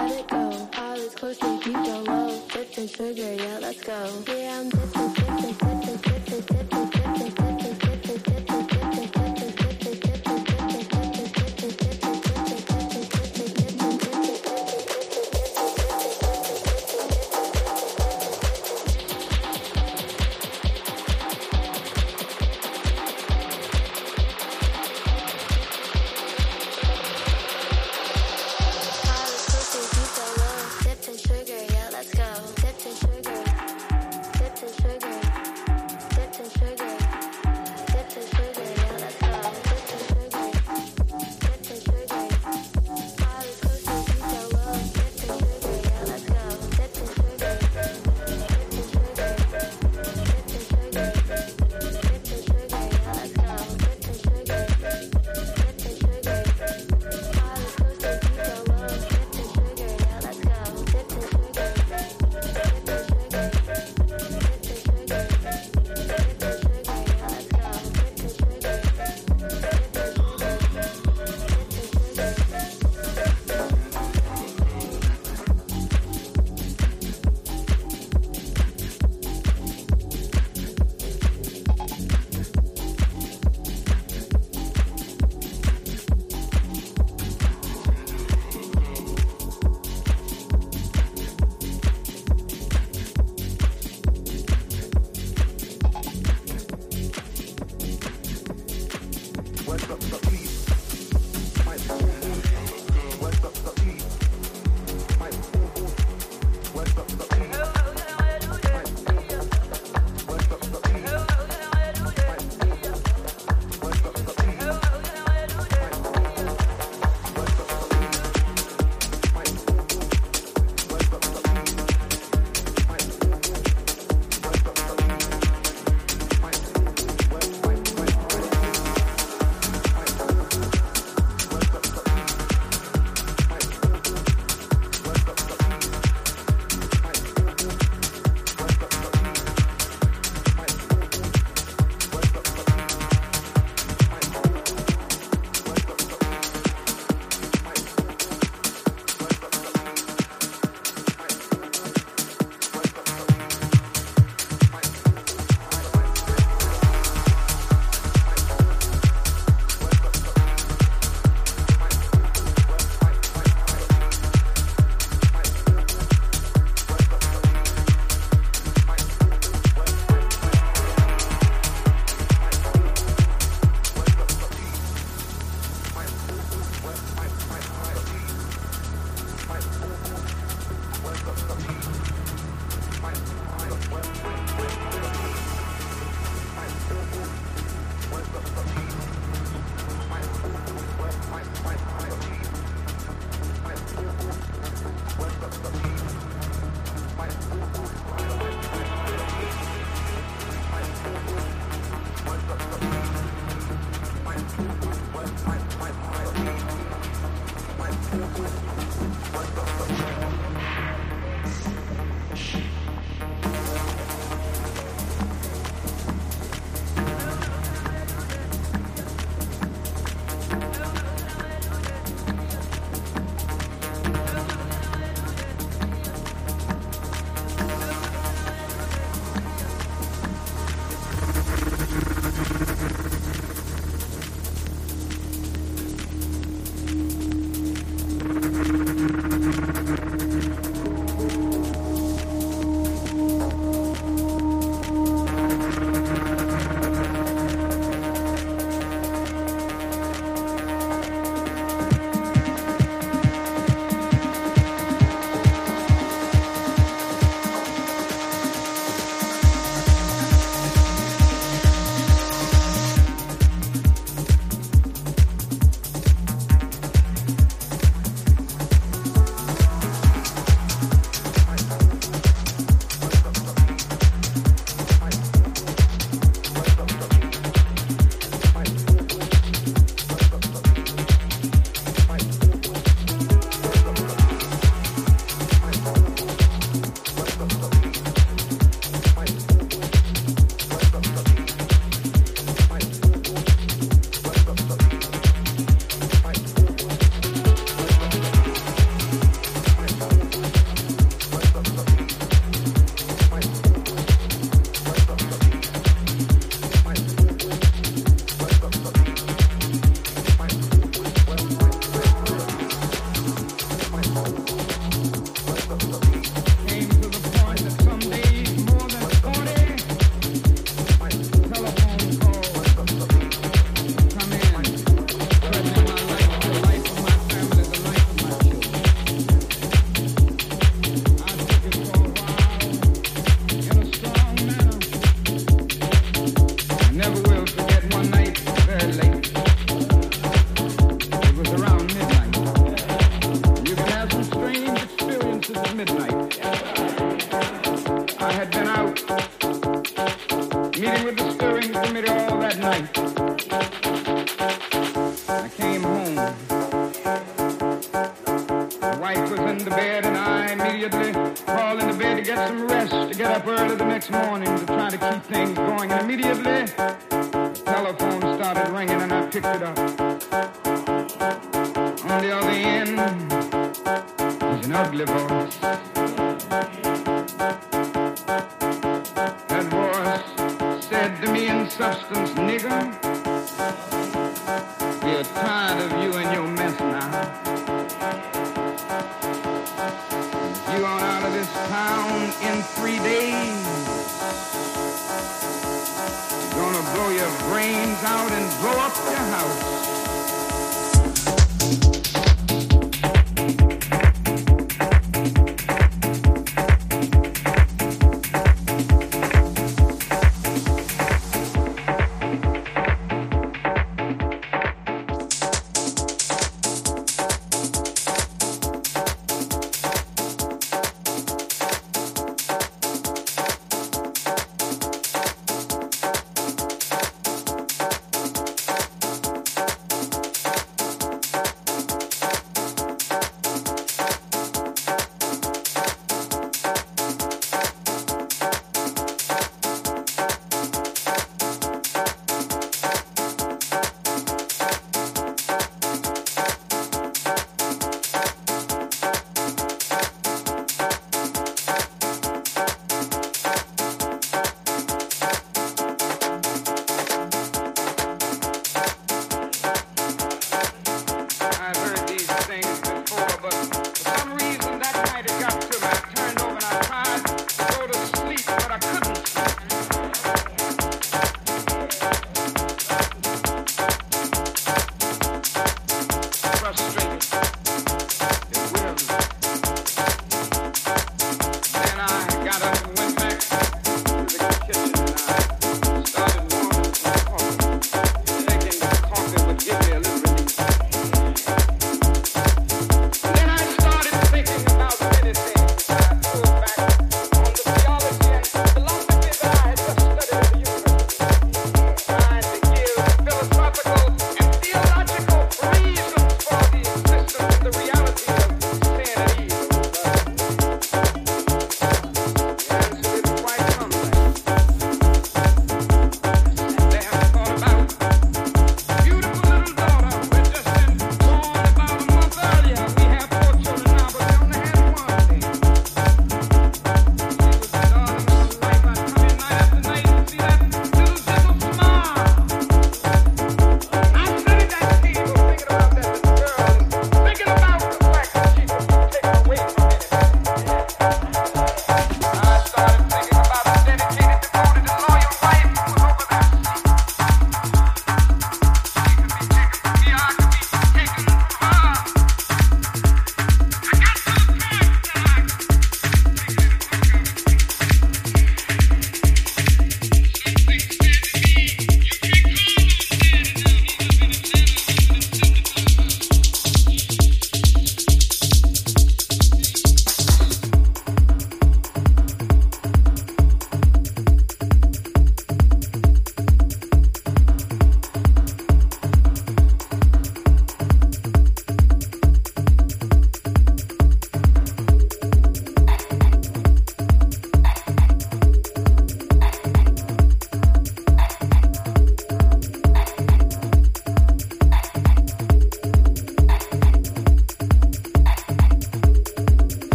let it go. All was close and you don't know. Dipped and sugar, yeah, let's go. Yeah, I'm dipping, dipping, dipping, dipping.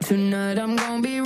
Tonight I'm gonna be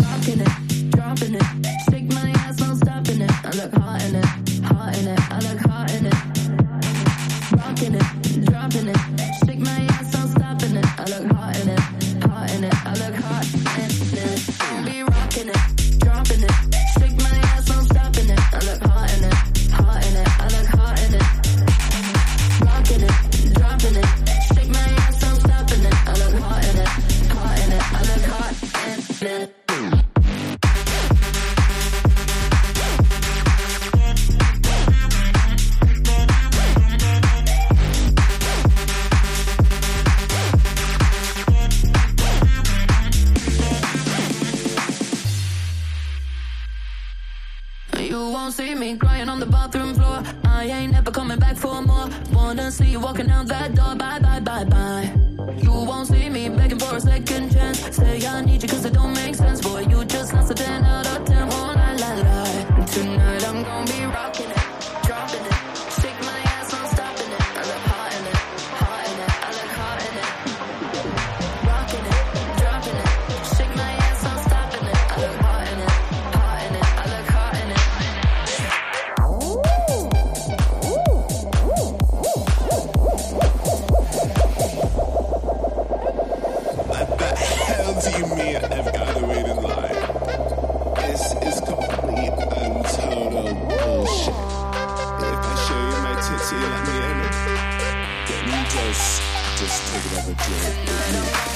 Oh